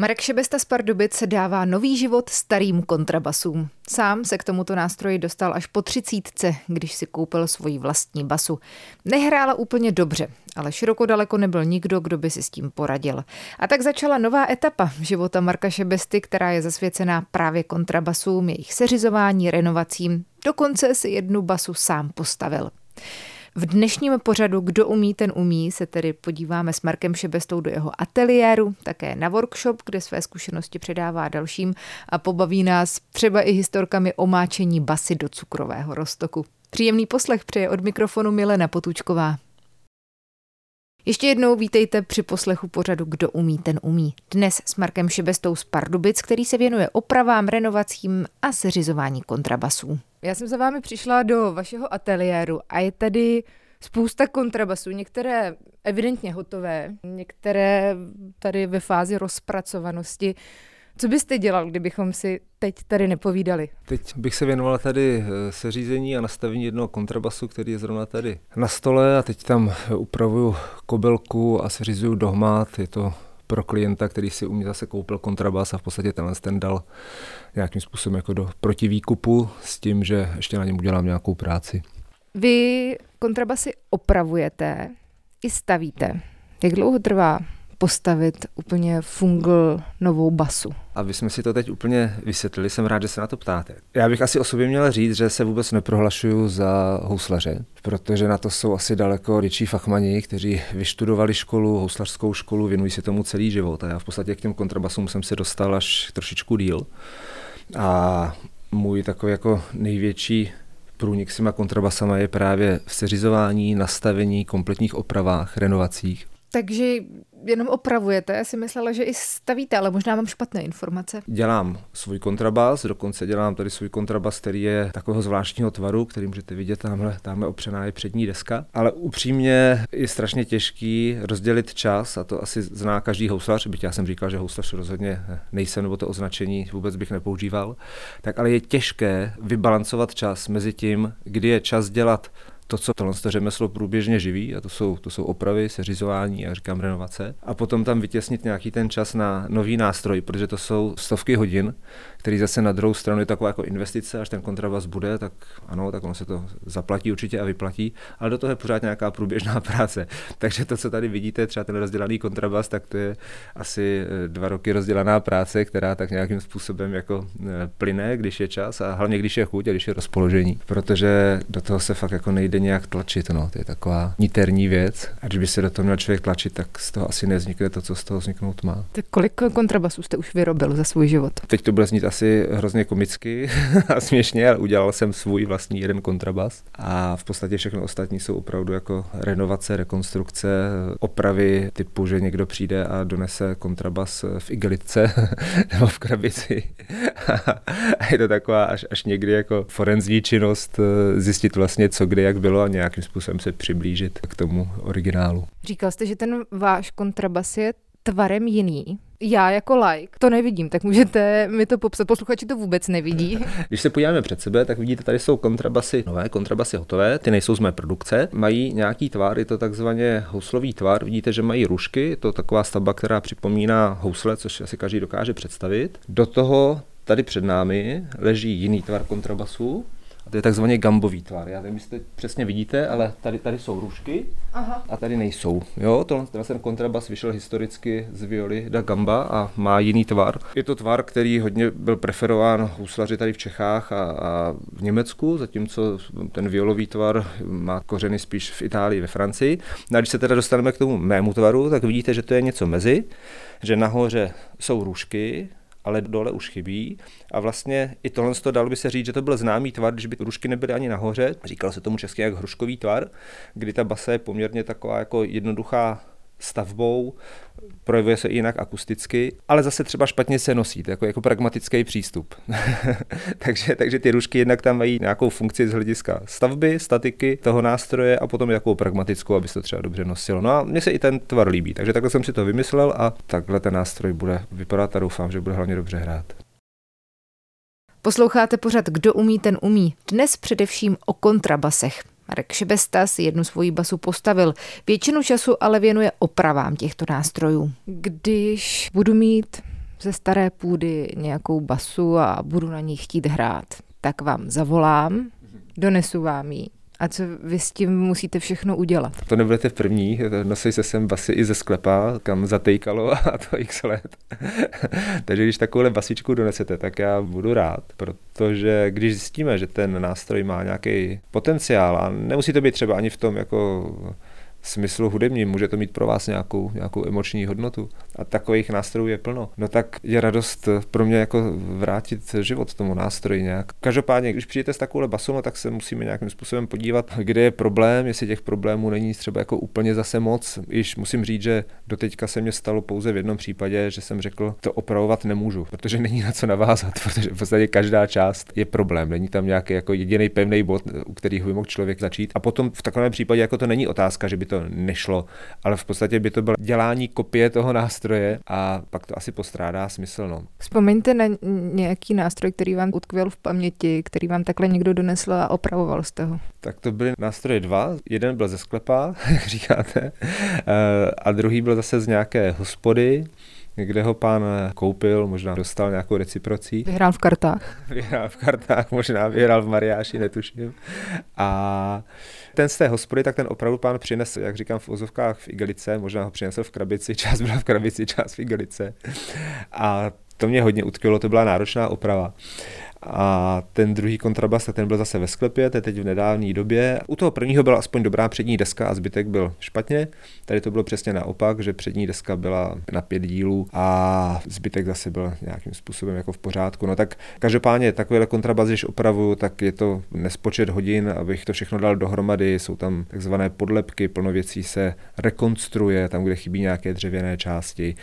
Marek Šebesta z Pardubic dává nový život starým kontrabasům. Sám se k tomuto nástroji dostal až po třicítce, když si koupil svoji vlastní basu. Nehrála úplně dobře, ale široko daleko nebyl nikdo, kdo by si s tím poradil. A tak začala nová etapa života Marka Šebesty, která je zasvěcená právě kontrabasům, jejich seřizování, renovacím. Dokonce si jednu basu sám postavil. V dnešním pořadu Kdo umí, ten umí se tedy podíváme s Markem Šebestou do jeho ateliéru, také na workshop, kde své zkušenosti předává dalším a pobaví nás třeba i historkami omáčení basy do cukrového roztoku. Příjemný poslech přeje od mikrofonu Milena Potůčková. Ještě jednou vítejte při poslechu pořadu Kdo umí, ten umí. Dnes s Markem Šebestou z Pardubic, který se věnuje opravám, renovacím a seřizování kontrabasů. Já jsem za vámi přišla do vašeho ateliéru a je tady spousta kontrabasů, některé evidentně hotové, některé tady ve fázi rozpracovanosti. Co byste dělal, kdybychom si teď tady nepovídali? Teď bych se věnoval tady eh, seřízení a nastavení jednoho kontrabasu, který je zrovna tady na stole a teď tam upravuju kobelku a seřizuju dohmat. Je to pro klienta, který si u mě zase koupil kontrabas a v podstatě tenhle ten dal nějakým způsobem jako do protivýkupu s tím, že ještě na něm udělám nějakou práci. Vy kontrabasy opravujete i stavíte. Jak dlouho trvá postavit úplně fungl novou basu. Aby jsme si to teď úplně vysvětlili, jsem rád, že se na to ptáte. Já bych asi o sobě měl říct, že se vůbec neprohlašuju za houslaře, protože na to jsou asi daleko větší fachmani, kteří vyštudovali školu, houslařskou školu, věnují se tomu celý život. A já v podstatě k těm kontrabasům jsem se dostal až trošičku díl. A můj takový jako největší průnik s těma kontrabasama je právě v seřizování, nastavení, kompletních opravách, renovacích. Takže jenom opravujete. Já si myslela, že i stavíte, ale možná mám špatné informace. Dělám svůj kontrabas, dokonce dělám tady svůj kontrabas, který je takového zvláštního tvaru, který můžete vidět, tamhle, tamhle opřená je přední deska. Ale upřímně je strašně těžký rozdělit čas, a to asi zná každý houslař, byť já jsem říkal, že houslař rozhodně nejsem, nebo to označení vůbec bych nepoužíval, tak ale je těžké vybalancovat čas mezi tím, kdy je čas dělat to, co tohle to řemeslo průběžně živí, a to jsou, to jsou opravy, seřizování, jak říkám, renovace. A potom tam vytěsnit nějaký ten čas na nový nástroj, protože to jsou stovky hodin, který zase na druhou stranu je taková jako investice, až ten kontrabas bude, tak ano, tak ono se to zaplatí určitě a vyplatí, ale do toho je pořád nějaká průběžná práce. Takže to, co tady vidíte, třeba ten rozdělaný kontrabas, tak to je asi eh, dva roky rozdělaná práce, která tak nějakým způsobem jako eh, plyne, když je čas a hlavně když je chuť a když je rozpoložení, protože do toho se fakt jako nejde nějak tlačit, no, to je taková niterní věc a když by se do toho měl člověk tlačit, tak z toho asi neznikne to, co z toho vzniknout má. Tak kolik kontrabasů jste už vyrobil za svůj život? Teď to bude znít asi hrozně komicky a směšně, ale udělal jsem svůj vlastní jeden kontrabas a v podstatě všechno ostatní jsou opravdu jako renovace, rekonstrukce, opravy typu, že někdo přijde a donese kontrabas v igelitce nebo v krabici. a je to taková až, až někdy jako forenzní činnost eh, zjistit vlastně, co kde, jak bylo a nějakým způsobem se přiblížit k tomu originálu. Říkal jste, že ten váš kontrabas je tvarem jiný. Já jako like to nevidím, tak můžete mi to popsat. Posluchači to vůbec nevidí. Když se podíváme před sebe, tak vidíte, tady jsou kontrabasy nové, kontrabasy hotové, ty nejsou z mé produkce, mají nějaký tvar, je to takzvaně houslový tvar. Vidíte, že mají rušky, je to taková stavba, která připomíná housle, což asi každý dokáže představit. Do toho tady před námi leží jiný tvar kontrabasu, to je takzvaně gambový tvar. Já nevím, jestli přesně vidíte, ale tady, tady jsou růžky Aha. a tady nejsou. Jo, to, ten kontrabas vyšel historicky z violi da gamba a má jiný tvar. Je to tvar, který hodně byl preferován houslaři tady v Čechách a, a v Německu, zatímco ten violový tvar má kořeny spíš v Itálii, ve Francii. No a když se teda dostaneme k tomu mému tvaru, tak vidíte, že to je něco mezi, že nahoře jsou růžky, ale dole už chybí. A vlastně i tohle to dalo by se říct, že to byl známý tvar, když by rušky nebyly ani nahoře. Říkal se tomu česky jak hruškový tvar, kdy ta basa je poměrně taková jako jednoduchá stavbou, projevuje se i jinak akusticky, ale zase třeba špatně se nosí, jako, jako pragmatický přístup. takže, takže ty rušky jednak tam mají nějakou funkci z hlediska stavby, statiky toho nástroje a potom jakou pragmatickou, aby se to třeba dobře nosilo. No a mně se i ten tvar líbí, takže takhle jsem si to vymyslel a takhle ten nástroj bude vypadat a doufám, že bude hlavně dobře hrát. Posloucháte pořad Kdo umí, ten umí. Dnes především o kontrabasech. Marek Šebesta si jednu svoji basu postavil. Většinu času ale věnuje opravám těchto nástrojů. Když budu mít ze staré půdy nějakou basu a budu na ní chtít hrát, tak vám zavolám, donesu vám ji a co vy s tím musíte všechno udělat? To nebudete první, nosí se sem basy i ze sklepa, kam zatejkalo a to x let. Takže když takovouhle basičku donesete, tak já budu rád, protože když zjistíme, že ten nástroj má nějaký potenciál a nemusí to být třeba ani v tom jako smyslu hudebním, může to mít pro vás nějakou, nějakou emoční hodnotu. A takových nástrojů je plno. No tak je radost pro mě jako vrátit život tomu nástroji nějak. Každopádně, když přijdete s takovou basou, no, tak se musíme nějakým způsobem podívat, kde je problém, jestli těch problémů není třeba jako úplně zase moc. Iž musím říct, že doteďka se mě stalo pouze v jednom případě, že jsem řekl, to opravovat nemůžu, protože není na co navázat, protože v podstatě každá část je problém. Není tam nějaký jako jediný pevný bod, u kterého by mohl člověk začít. A potom v takovém případě jako to není otázka, že by to nešlo, ale v podstatě by to bylo dělání kopie toho nástroje a pak to asi postrádá smysl. No. Vzpomeňte na nějaký nástroj, který vám utkvěl v paměti, který vám takhle někdo donesl a opravoval z toho. Tak to byly nástroje dva. Jeden byl ze sklepa, jak říkáte, eh, a druhý byl zase z nějaké hospody kde ho pán koupil, možná dostal nějakou reciprocí. Vyhrál v kartách. Vyhrál v kartách, možná vyhrál v Mariáši, netuším. A ten z té hospody, tak ten opravdu pán přinesl, jak říkám v ozovkách v igelice, možná ho přinesl v krabici, část byla v krabici, část v igelice. A to mě hodně utkvělo, to byla náročná oprava. A ten druhý kontrabas, ten byl zase ve sklepě, to je teď v nedávné době. U toho prvního byla aspoň dobrá přední deska a zbytek byl špatně. Tady to bylo přesně naopak, že přední deska byla na pět dílů a zbytek zase byl nějakým způsobem jako v pořádku. No tak každopádně takovýhle kontrabas, když opravuju, tak je to nespočet hodin, abych to všechno dal dohromady. Jsou tam takzvané podlepky, plno věcí se rekonstruuje, tam, kde chybí nějaké dřevěné části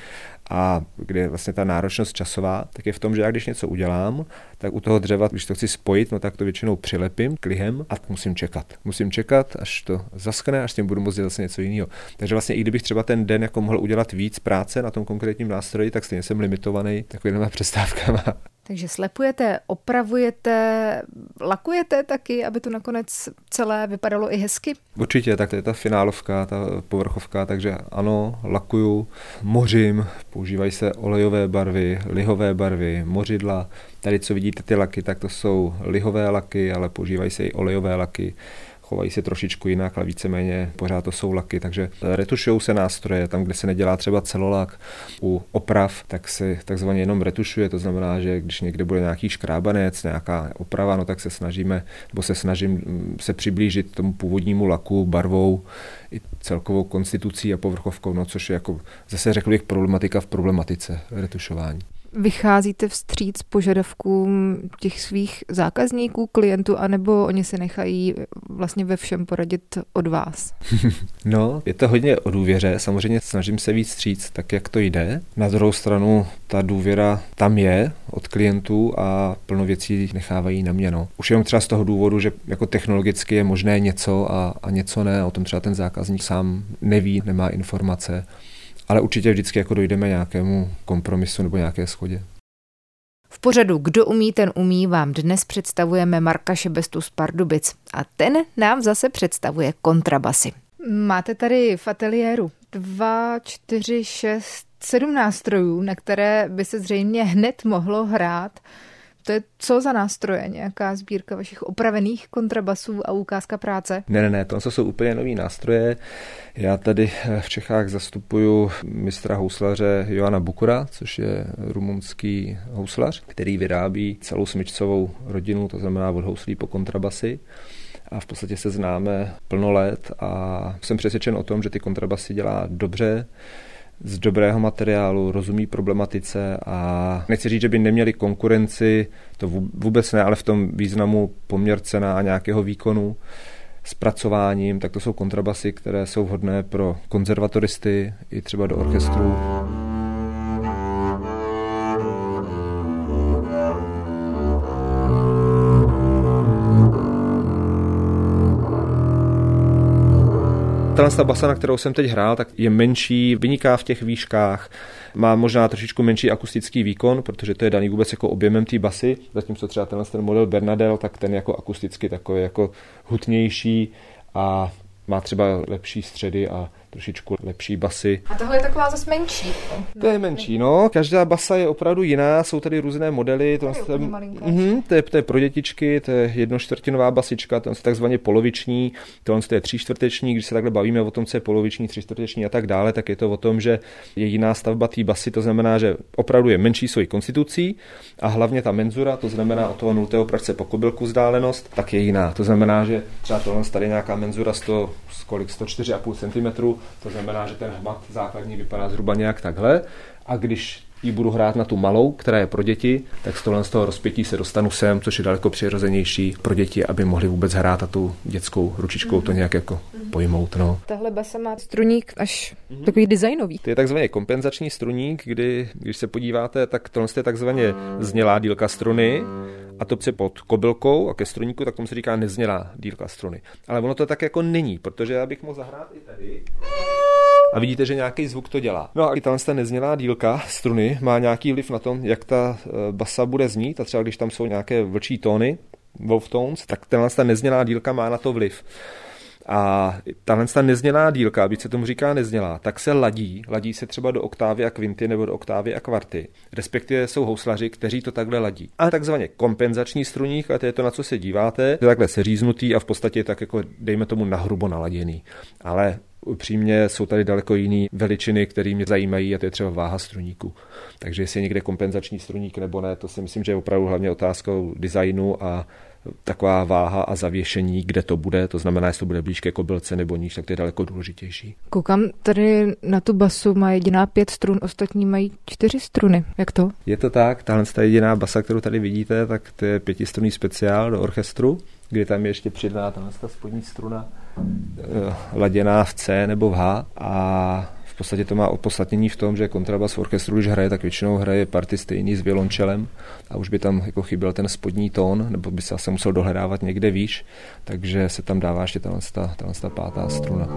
a kde je vlastně ta náročnost časová, tak je v tom, že já když něco udělám, tak u toho dřeva, když to chci spojit, no tak to většinou přilepím klihem a musím čekat. Musím čekat, až to zaskne, až s tím budu moct dělat něco jiného. Takže vlastně i kdybych třeba ten den jako mohl udělat víc práce na tom konkrétním nástroji, tak stejně jsem limitovaný takovými přestávkama. Takže slepujete, opravujete, lakujete taky, aby to nakonec celé vypadalo i hezky? Určitě, tak to je ta finálovka, ta povrchovka, takže ano, lakuju, mořím, používají se olejové barvy, lihové barvy, mořidla. Tady, co vidíte ty laky, tak to jsou lihové laky, ale používají se i olejové laky chovají se trošičku jinak, ale víceméně pořád to jsou laky, takže retušují se nástroje, tam, kde se nedělá třeba celolak u oprav, tak se takzvaně jenom retušuje, to znamená, že když někde bude nějaký škrábanec, nějaká oprava, no tak se snažíme, nebo se snažím mm, se přiblížit tomu původnímu laku barvou i celkovou konstitucí a povrchovkou, no což je jako zase řekl bych problematika v problematice retušování vycházíte vstříc požadavkům těch svých zákazníků, klientů, anebo oni se nechají vlastně ve všem poradit od vás? No, je to hodně o důvěře. Samozřejmě snažím se víc vstříc tak, jak to jde. Na druhou stranu ta důvěra tam je od klientů a plno věcí nechávají na mě. No. Už jenom třeba z toho důvodu, že jako technologicky je možné něco a, a něco ne. O tom třeba ten zákazník sám neví, nemá informace ale určitě vždycky jako dojdeme nějakému kompromisu nebo nějaké schodě. V pořadu Kdo umí, ten umí vám dnes představujeme Marka Šebestu z Pardubic a ten nám zase představuje kontrabasy. Máte tady v ateliéru dva, čtyři, šest, sedm nástrojů, na které by se zřejmě hned mohlo hrát. To je co za nástroje? Nějaká sbírka vašich opravených kontrabasů a ukázka práce? Ne, ne, ne, to jsou úplně nové nástroje. Já tady v Čechách zastupuju mistra houslaře Joana Bukura, což je rumunský houslař, který vyrábí celou smyčcovou rodinu, to znamená od houslí po kontrabasy a v podstatě se známe plno let a jsem přesvědčen o tom, že ty kontrabasy dělá dobře, z dobrého materiálu, rozumí problematice a nechci říct, že by neměli konkurenci, to vůbec ne, ale v tom významu poměr cena a nějakého výkonu zpracováním, tak to jsou kontrabasy, které jsou vhodné pro konzervatoristy i třeba do orchestru. Ta basa, na kterou jsem teď hrál, tak je menší, vyniká v těch výškách, má možná trošičku menší akustický výkon, protože to je daný vůbec jako objemem té basy, zatímco třeba tenhle ten model Bernadel, tak ten jako akusticky takový jako hutnější a má třeba lepší středy a trošičku lepší basy. A tohle je taková zase menší. To je menší, no. Každá basa je opravdu jiná, jsou tady různé modely. To, to, je, mm, to, je, to je pro dětičky, to je jednočtvrtinová basička, to je takzvaně poloviční, to je tři čtvrteční, když se takhle bavíme o tom, co je poloviční, tři čtvrteční a tak dále, tak je to o tom, že je jiná stavba té basy, to znamená, že opravdu je menší svojí konstitucí a hlavně ta menzura, to znamená od toho nultého pražce po kobylku vzdálenost, tak je jiná. To znamená, že třeba tohle tady nějaká menzura 100, kolik 104,5 cm, to znamená, že ten hmat základní vypadá zhruba nějak takhle. A když ji budu hrát na tu malou, která je pro děti, tak z tohle z toho rozpětí se dostanu sem, což je daleko přirozenější pro děti, aby mohli vůbec hrát a tu dětskou ručičkou to nějak jako pojmout. No. Tahle basa má struník až mm-hmm. takový designový. To je takzvaný kompenzační struník, kdy, když se podíváte, tak tohle je takzvaně znělá dílka struny a to se pod kobylkou a ke struníku, tak tomu se říká neznělá dílka struny. Ale ono to tak jako není, protože já bych mohl zahrát i tady a vidíte, že nějaký zvuk to dělá. No a i ta neznělá dílka struny má nějaký vliv na tom, jak ta eh, basa bude znít a třeba když tam jsou nějaké vlčí tóny, wolf tones, tak tenhle ta neznělá dílka má na to vliv. A tahle ta neznělá dílka, byť se tomu říká neznělá, tak se ladí. Ladí se třeba do oktávy a kvinty nebo do oktávy a kvarty. Respektive jsou houslaři, kteří to takhle ladí. A takzvaně kompenzační struník, a to je to, na co se díváte, je takhle seříznutý a v podstatě je tak jako, dejme tomu, nahrubo naladěný. Ale upřímně jsou tady daleko jiné veličiny, které mě zajímají a to je třeba váha struníku. Takže jestli je někde kompenzační struník nebo ne, to si myslím, že je opravdu hlavně otázkou designu a taková váha a zavěšení, kde to bude, to znamená, jestli to bude blíž ke kobylce nebo níž, tak to je daleko důležitější. Koukám tady na tu basu, má jediná pět strun, ostatní mají čtyři struny. Jak to? Je to tak, tahle ta jediná basa, kterou tady vidíte, tak to je pětistrunný speciál do orchestru, kdy tam je ještě přidaná ta spodní struna laděná v C nebo v H a v podstatě to má opodstatnění v tom, že kontrabas v orchestru, když hraje, tak většinou hraje party stejný s violončelem a už by tam jako chyběl ten spodní tón, nebo by se asi musel dohledávat někde výš, takže se tam dává ještě tato, tato pátá struna.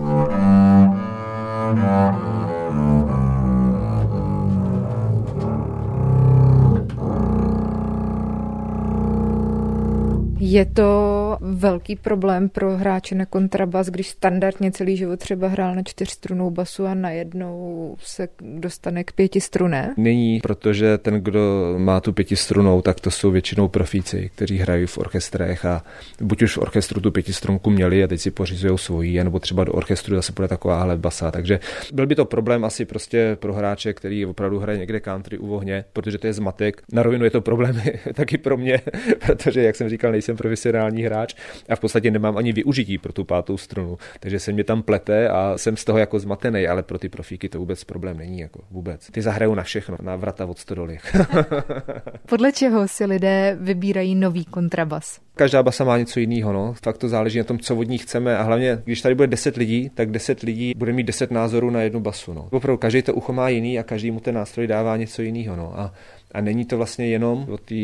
Je to velký problém pro hráče na kontrabas, když standardně celý život třeba hrál na čtyřstrunou basu a najednou se dostane k pěti struné? Není, protože ten, kdo má tu pětistrunou, tak to jsou většinou profíci, kteří hrají v orchestrech a buď už v orchestru tu pětistrunku měli a teď si pořizují svoji, nebo třeba do orchestru zase bude takováhle basa. Takže byl by to problém asi prostě pro hráče, který opravdu hraje někde country u ohně, protože to je zmatek. Na rovinu je to problém taky pro mě, protože, jak jsem říkal, nejsem profesionální hráč a v podstatě nemám ani využití pro tu pátou strunu. Takže se mě tam plete a jsem z toho jako zmatený, ale pro ty profíky to vůbec problém není. Jako vůbec. Ty zahrajou na všechno, na vrata od stodoly. Podle čeho si lidé vybírají nový kontrabas? Každá basa má něco jiného, no. Fakt to záleží na tom, co od ní chceme a hlavně, když tady bude 10 lidí, tak 10 lidí bude mít 10 názorů na jednu basu, no. Opravdu každý to ucho má jiný a každý mu ten nástroj dává něco jiného, no. A a není to vlastně jenom o té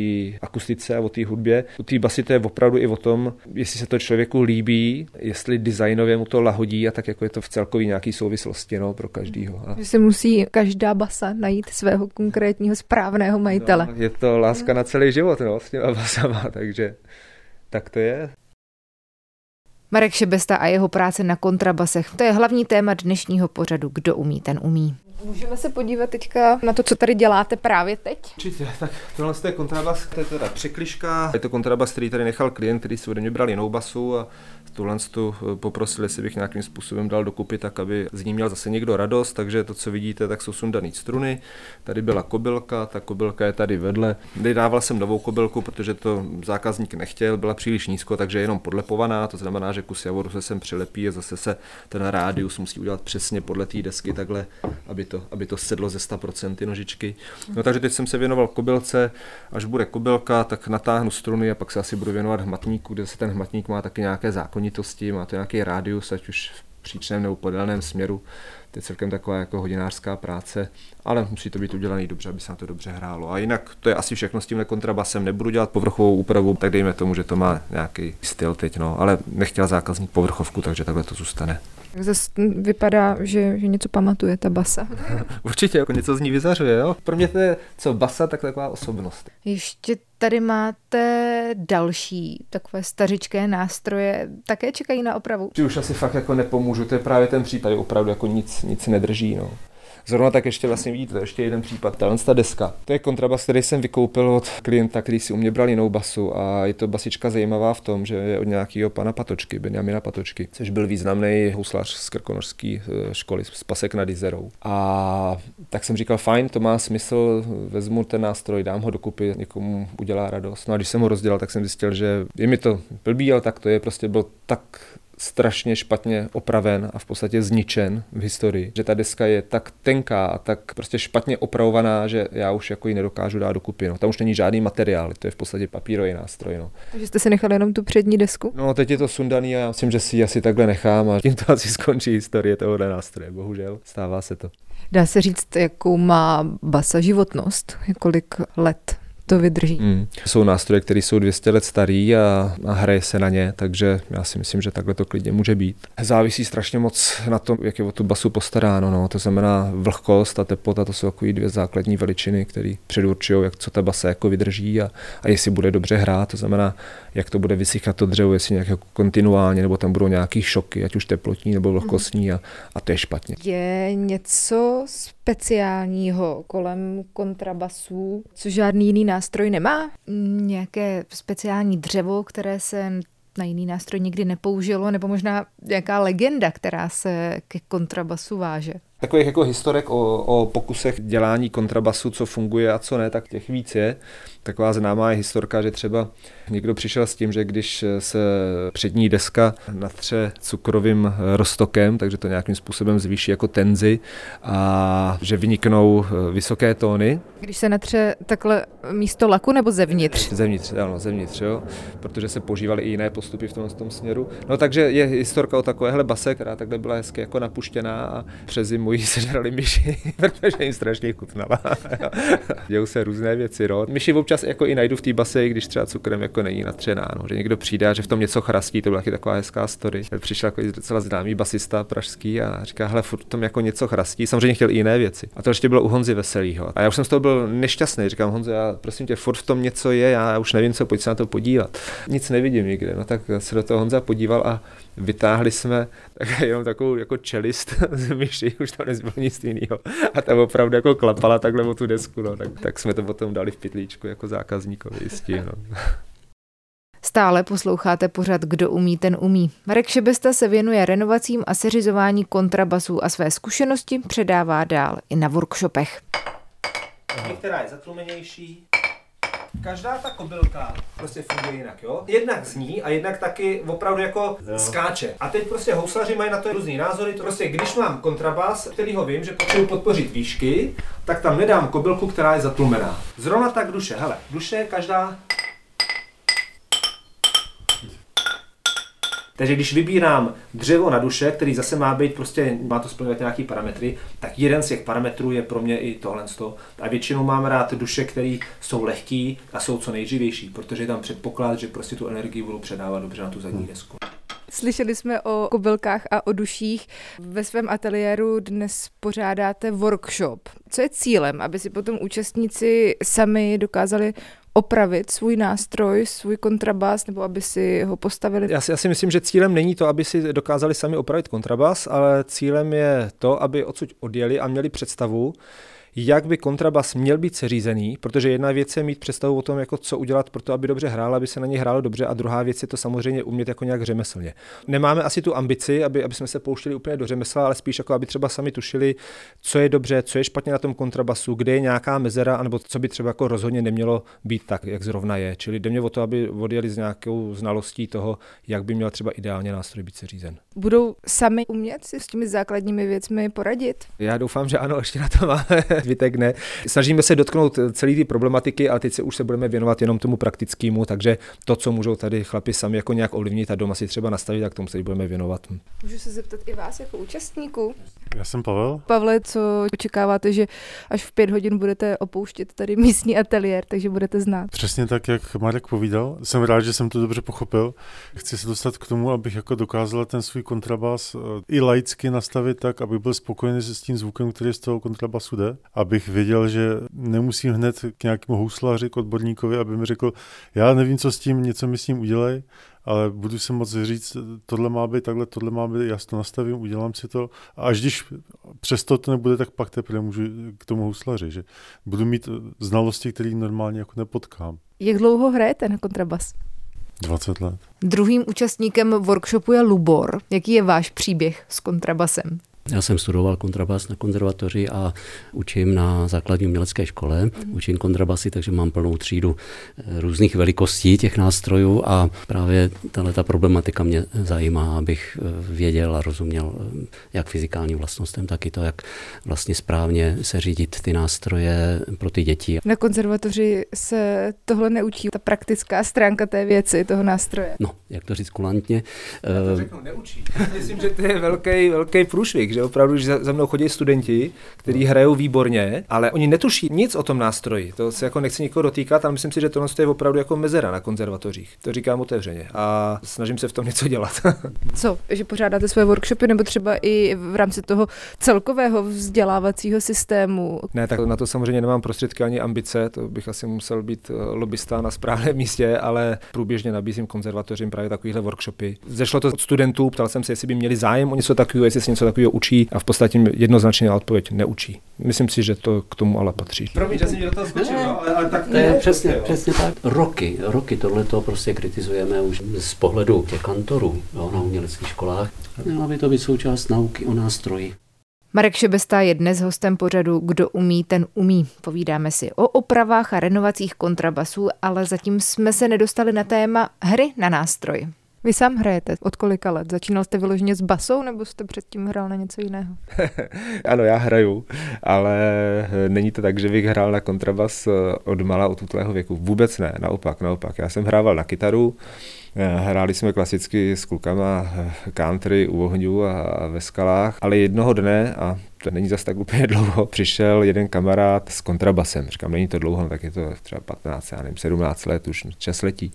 akustice a o té hudbě. U té basy to je opravdu i o tom, jestli se to člověku líbí, jestli designově mu to lahodí a tak jako je to v celkový nějaký souvislosti no, pro každýho. A... Že si musí každá basa najít svého konkrétního správného majitele. No, je to láska na celý život no, s těma basama, takže tak to je. Marek Šebesta a jeho práce na kontrabasech. To je hlavní téma dnešního pořadu Kdo umí, ten umí. Můžeme se podívat teďka na to, co tady děláte právě teď? Určitě, tak tohle je kontrabas, to je teda překliška. Je to kontrabas, který tady nechal klient, který si ode mě bral jinou basu a tuhle tu eh, poprosil, jestli bych nějakým způsobem dal dokupy, tak aby z ní měl zase někdo radost, takže to, co vidíte, tak jsou sundané struny. Tady byla kobylka, ta kobylka je tady vedle. Dával jsem novou kobylku, protože to zákazník nechtěl, byla příliš nízko, takže jenom podlepovaná, to znamená, že kus javoru se sem přilepí a zase se ten rádius musí udělat přesně podle té desky takhle, aby to, aby to sedlo ze 100% nožičky. No takže teď jsem se věnoval kobylce, až bude kobylka, tak natáhnu struny a pak se asi budu věnovat hmatníku, kde se ten hmatník má taky nějaké zákonitosti, má to nějaký rádius, ať už v příčném nebo podélném směru. To je celkem taková jako hodinářská práce, ale musí to být udělané dobře, aby se na to dobře hrálo. A jinak to je asi všechno s tímhle kontrabasem. Nebudu dělat povrchovou úpravu, tak dejme tomu, že to má nějaký styl teď, no. ale nechtěl zákazník povrchovku, takže takhle to zůstane. Zase vypadá, že, že něco pamatuje ta basa. Určitě, jako něco z ní vyzařuje, jo. Pro mě to je, co basa, tak taková osobnost. Ještě tady máte další takové stařičké nástroje, také čekají na opravu. Ty už asi fakt jako nepomůžu, to je právě ten případ, opravdu jako nic, nic nedrží, no. Zrovna tak ještě vlastně vidíte, ještě jeden případ. Tahle ta deska. To je kontrabas, který jsem vykoupil od klienta, který si u mě bral jinou basu a je to basička zajímavá v tom, že je od nějakého pana Patočky, Benjamina Patočky, což byl významný houslař z krkonožské eh, školy, z Pasek nad Izerou. A tak jsem říkal, fajn, to má smysl, vezmu ten nástroj, dám ho dokupy, někomu udělá radost. No a když jsem ho rozdělal, tak jsem zjistil, že je mi to blbý, ale tak to je, prostě byl tak strašně špatně opraven a v podstatě zničen v historii. Že ta deska je tak tenká a tak prostě špatně opravovaná, že já už jako ji nedokážu dát dokupy. No. Tam už není žádný materiál, to je v podstatě papírový nástroj. No. Takže jste si nechali jenom tu přední desku? No, teď je to sundaný a já myslím, že si ji asi takhle nechám a tím to asi skončí historie tohohle nástroje. Bohužel, stává se to. Dá se říct, jakou má basa životnost? Kolik let to vydrží. Mm. Jsou nástroje, které jsou 200 let starý a, a hraje se na ně, takže já si myslím, že takhle to klidně může být. Závisí strašně moc na tom, jak je o tu basu postaráno. No. To znamená vlhkost a teplota, to jsou takové dvě základní veličiny, které předurčují, jak co ta basa jako vydrží a, a jestli bude dobře hrát. To znamená, jak to bude vysychat to dřevo, jestli nějak jako kontinuálně, nebo tam budou nějaké šoky, ať už teplotní nebo vlhkostní a, a to je špatně. Je něco speciálního kolem kontrabasů, co žádný jiný nástroj nemá? Nějaké speciální dřevo, které se na jiný nástroj nikdy nepoužilo, nebo možná nějaká legenda, která se ke kontrabasu váže? Takových jako historek o, o pokusech dělání kontrabasu, co funguje a co ne, tak těch víc je. Taková známá je historka, že třeba někdo přišel s tím, že když se přední deska natře cukrovým roztokem, takže to nějakým způsobem zvýší jako tenzi a že vyniknou vysoké tóny. Když se natře takhle místo laku nebo zevnitř? Zevnitř, ano, zevnitř, jo, protože se používaly i jiné postupy v tom, v tom směru. No takže je historka o takovéhle base, která takhle byla hezky jako napuštěná a přes zimu ji sežrali myši, protože jim strašně chutnala. Dějou se různé věci, no. Myši občas jako i najdu v té base, když třeba cukrem jako není natřená, no. že někdo přijde že v tom něco chrastí, to byla taky taková hezká story. Přišel jako docela známý basista pražský a říká, hele, furt tom jako něco chrastí, samozřejmě chtěl i jiné věci. A to ještě bylo u Honzy Veselýho. A já už jsem z toho byl nešťastný, říkám, Honzo, já prosím tě, furt v tom něco je, já už nevím, co, pojď se na to podívat. Nic nevidím nikde, no tak se do toho Honza podíval a vytáhli jsme tak jenom takovou jako čelist z myši, už to nezbylo nic jiného. A tam opravdu jako klapala takhle o tu desku, no, tak, tak jsme to potom dali v pytlíčku jako zákazníkovi jistě. No. Stále posloucháte pořad Kdo umí, ten umí. Marek Šebesta se věnuje renovacím a seřizování kontrabasů a své zkušenosti předává dál i na workshopech. Některá je zatlumenější, každá ta kobylka prostě funguje jinak, jo? Jednak zní a jednak taky opravdu jako jo. skáče. A teď prostě houslaři mají na to různý názory. To prostě, když mám kontrabas, který ho vím, že potřebuji podpořit výšky, tak tam nedám kobylku, která je zatlumená. Zrovna tak duše, hele, duše každá Takže když vybírám dřevo na duše, který zase má být prostě, má to splňovat nějaký parametry, tak jeden z těch parametrů je pro mě i tohle. A většinou mám rád duše, které jsou lehký a jsou co nejživější, protože je tam předpoklad, že prostě tu energii budou předávat dobře na tu zadní hmm. desku. Slyšeli jsme o kobylkách a o duších. Ve svém ateliéru dnes pořádáte workshop. Co je cílem, aby si potom účastníci sami dokázali opravit svůj nástroj, svůj kontrabas, nebo aby si ho postavili? Já si, já si myslím, že cílem není to, aby si dokázali sami opravit kontrabas, ale cílem je to, aby odsud odjeli a měli představu, jak by kontrabas měl být seřízený, protože jedna věc je mít představu o tom, jako co udělat pro to, aby dobře hrál, aby se na něj hrálo dobře, a druhá věc je to samozřejmě umět jako nějak řemeslně. Nemáme asi tu ambici, aby, aby jsme se pouštili úplně do řemesla, ale spíš jako aby třeba sami tušili, co je dobře, co je špatně na tom kontrabasu, kde je nějaká mezera, anebo co by třeba jako rozhodně nemělo být tak, jak zrovna je. Čili jde mě o to, aby odjeli s nějakou znalostí toho, jak by měl třeba ideálně nástroj být seřízen. Budou sami umět si s těmi základními věcmi poradit? Já doufám, že ano, ještě na to máme zbytek ne. Snažíme se dotknout celé ty problematiky, ale teď se už se budeme věnovat jenom tomu praktickému, takže to, co můžou tady chlapi sami jako nějak ovlivnit a doma si třeba nastavit, tak tomu se budeme věnovat. Můžu se zeptat i vás jako účastníků? Já jsem Pavel. Pavle, co očekáváte, že až v pět hodin budete opouštět tady místní ateliér, takže budete znát? Přesně tak, jak Marek povídal. Jsem rád, že jsem to dobře pochopil. Chci se dostat k tomu, abych jako dokázal ten svůj kontrabas eh, i laicky nastavit tak, aby byl spokojený se s tím zvukem, který z toho kontrabasu jde. Abych věděl, že nemusím hned k nějakému houslaři, k odborníkovi, aby mi řekl, já nevím, co s tím, něco mi s tím udělej, ale budu se moc říct, tohle má být takhle, tohle má být, já to nastavím, udělám si to. A až když přesto to nebude, tak pak teprve můžu k tomu houslaři, že budu mít znalosti, které normálně jako nepotkám. Jak dlouho hrajete na kontrabas? 20 let. Druhým účastníkem workshopu je Lubor. Jaký je váš příběh s kontrabasem? Já jsem studoval kontrabas na konzervatoři a učím na základní umělecké škole. Mm. Učím kontrabasy, takže mám plnou třídu eh, různých velikostí těch nástrojů a právě tahle ta problematika mě zajímá, abych eh, věděl a rozuměl eh, jak fyzikálním vlastnostem, tak i to, jak vlastně správně se řídit ty nástroje pro ty děti. Na konzervatoři se tohle neučí, ta praktická stránka té věci, toho nástroje. No, jak to říct kulantně. Já to řeknu, neučí. Myslím, že to je velký, velký průšvih, že opravdu, když za, mnou chodí studenti, kteří no. hrajou výborně, ale oni netuší nic o tom nástroji. To se jako nechci nikoho dotýkat, ale myslím si, že tohle je opravdu jako mezera na konzervatořích. To říkám otevřeně a snažím se v tom něco dělat. Co? Že pořádáte své workshopy nebo třeba i v rámci toho celkového vzdělávacího systému? Ne, tak na to samozřejmě nemám prostředky ani ambice, to bych asi musel být eh, lobbysta na správném místě, ale průběžně nabízím konzervatořím právě takovéhle workshopy. Zešlo to od studentů, ptal jsem se, jestli by měli zájem o něco takového, jestli se něco takového učí učí a v podstatě jednoznačně odpověď neučí. Myslím si, že to k tomu ale patří. Promiň, že jsem do toho skočil, no, ale, ale tak to je přesně, jo. přesně tak. Roky, roky tohle to prostě kritizujeme už z pohledu těch kantorů jo, na uměleckých školách. Měla by to být součást nauky o nástroji. Marek Šebesta je dnes hostem pořadu Kdo umí, ten umí. Povídáme si o opravách a renovacích kontrabasů, ale zatím jsme se nedostali na téma hry na nástroj. Vy sám hrajete. Od kolika let? Začínal jste vyloženě s basou, nebo jste předtím hrál na něco jiného? ano, já hraju, ale není to tak, že bych hrál na kontrabas od mala, od tutlého věku. Vůbec ne, naopak, naopak. Já jsem hrával na kytaru, Hráli jsme klasicky s klukama country u ohňů a ve skalách, ale jednoho dne, a to není zas tak úplně dlouho, přišel jeden kamarád s kontrabasem. Říkám, není to dlouho, tak je to třeba 15, já nevím, 17 let, už čas letí.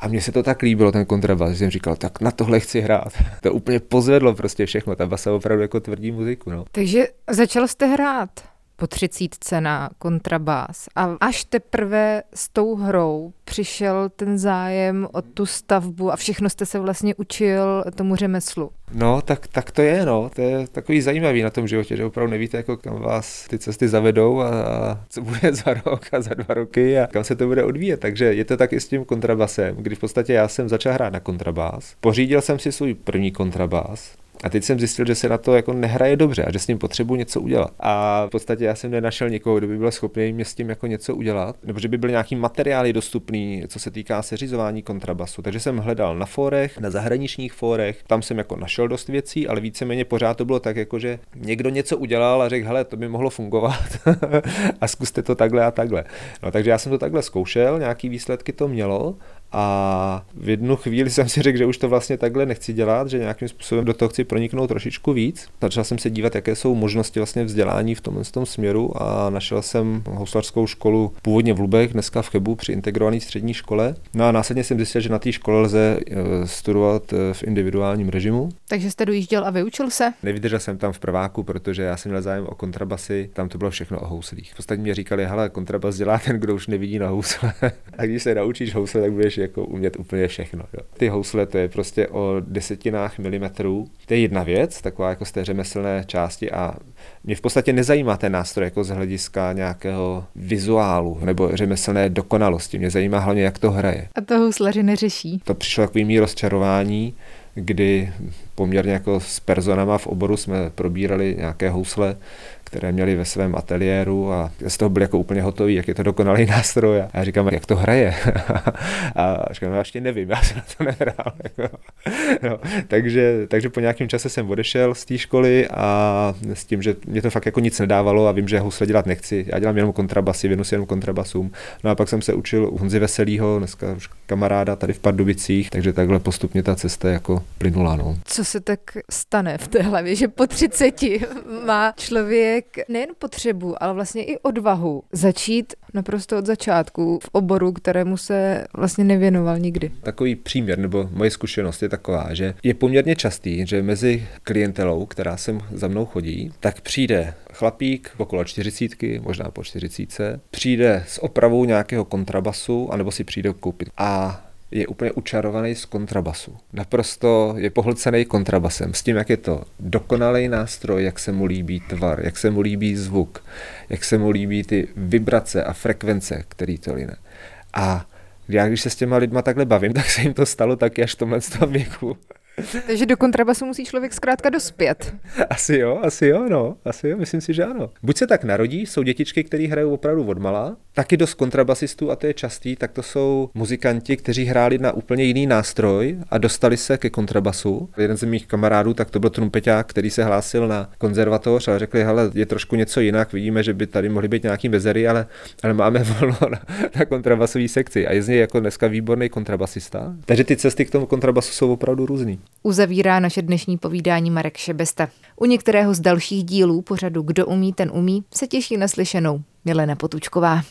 A mně se to tak líbilo, ten kontrabas, že jsem říkal, tak na tohle chci hrát. To úplně pozvedlo prostě všechno, ta basa opravdu jako tvrdí muziku. No. Takže začal jste hrát po třicítce na kontrabás. A až teprve s tou hrou přišel ten zájem o tu stavbu a všechno jste se vlastně učil tomu řemeslu. No, tak, tak to je, no. To je takový zajímavý na tom životě, že opravdu nevíte, jako kam vás ty cesty zavedou a, a co bude za rok a za dva roky a kam se to bude odvíjet. Takže je to tak i s tím kontrabasem, kdy v podstatě já jsem začal hrát na kontrabás. Pořídil jsem si svůj první kontrabás, a teď jsem zjistil, že se na to jako nehraje dobře a že s ním potřebuji něco udělat. A v podstatě já jsem nenašel nikoho, kdo by byl schopný mě s tím jako něco udělat, nebo že by byly nějaký materiály dostupný, co se týká seřizování kontrabasu. Takže jsem hledal na fórech, na zahraničních fórech, tam jsem jako našel dost věcí, ale víceméně pořád to bylo tak, jako že někdo něco udělal a řekl, hele, to by mohlo fungovat a zkuste to takhle a takhle. No takže já jsem to takhle zkoušel, nějaký výsledky to mělo a v jednu chvíli jsem si řekl, že už to vlastně takhle nechci dělat, že nějakým způsobem do toho chci proniknout trošičku víc. Začal jsem se dívat, jaké jsou možnosti vlastně vzdělání v tomhle tom směru a našel jsem houslařskou školu původně v Lubech, dneska v Chebu při integrované střední škole. No a následně jsem zjistil, že na té škole lze eh, studovat eh, v individuálním režimu. Takže jste dojížděl a vyučil se? Nevydržel jsem tam v prváku, protože já jsem měl zájem o kontrabasy, tam to bylo všechno o houslích. V mě říkali, hele, kontrabas dělá ten, kdo už nevidí na housle. a když se naučíš housle, tak budeš jako umět úplně všechno. Jo. Ty housle, to je prostě o desetinách milimetrů. To je jedna věc, taková jako z té řemeslné části a mě v podstatě nezajímá ten nástroj jako z hlediska nějakého vizuálu nebo řemeslné dokonalosti. Mě zajímá hlavně, jak to hraje. A to houslaři neřeší. To přišlo takový mý rozčarování, kdy poměrně jako s personama v oboru jsme probírali nějaké housle, které měli ve svém ateliéru a z toho byli jako úplně hotoví, jak je to dokonalý nástroj. A já říkám, jak to hraje. a říkám, no, já ještě nevím, já jsem na to nehrál. Jako. no, takže, takže po nějakém čase jsem odešel z té školy a s tím, že mě to fakt jako nic nedávalo a vím, že housle dělat nechci. Já dělám jenom kontrabasy, věnu se jenom kontrabasům. No a pak jsem se učil u Honzy Veselýho, dneska už kamaráda tady v Pardubicích, takže takhle postupně ta cesta jako plynula. No. Co se tak stane v té hlavě, že po 30 má člověk nejen potřebu, ale vlastně i odvahu začít naprosto od začátku v oboru, kterému se vlastně nevěnoval nikdy. Takový příměr nebo moje zkušenost je taková, že je poměrně častý, že mezi klientelou, která sem za mnou chodí, tak přijde chlapík okolo čtyřicítky, možná po čtyřicítce, přijde s opravou nějakého kontrabasu, anebo si přijde koupit. A je úplně učarovaný z kontrabasu. Naprosto je pohlcený kontrabasem, s tím, jak je to dokonalý nástroj, jak se mu líbí tvar, jak se mu líbí zvuk, jak se mu líbí ty vibrace a frekvence, který to line. A já, když se s těma lidma takhle bavím, tak se jim to stalo taky až v tomhle věku. Takže do kontrabasu musí člověk zkrátka dospět. Asi jo, asi jo, no. Asi jo, myslím si, že ano. Buď se tak narodí, jsou dětičky, které hrajou opravdu od mala, taky dost kontrabasistů, a to je častý, tak to jsou muzikanti, kteří hráli na úplně jiný nástroj a dostali se ke kontrabasu. Jeden z mých kamarádů, tak to byl trumpeťák, který se hlásil na konzervatoř a řekli, hele, je trošku něco jinak, vidíme, že by tady mohly být nějaký mezery, ale, ale máme volno na, na kontrabasové sekci a je z něj jako dneska výborný kontrabasista. Takže ty cesty k tomu kontrabasu jsou opravdu různý. Uzavírá naše dnešní povídání Marek Šebesta. U některého z dalších dílů pořadu Kdo umí, ten umí se těší na slyšenou Milena Potučková.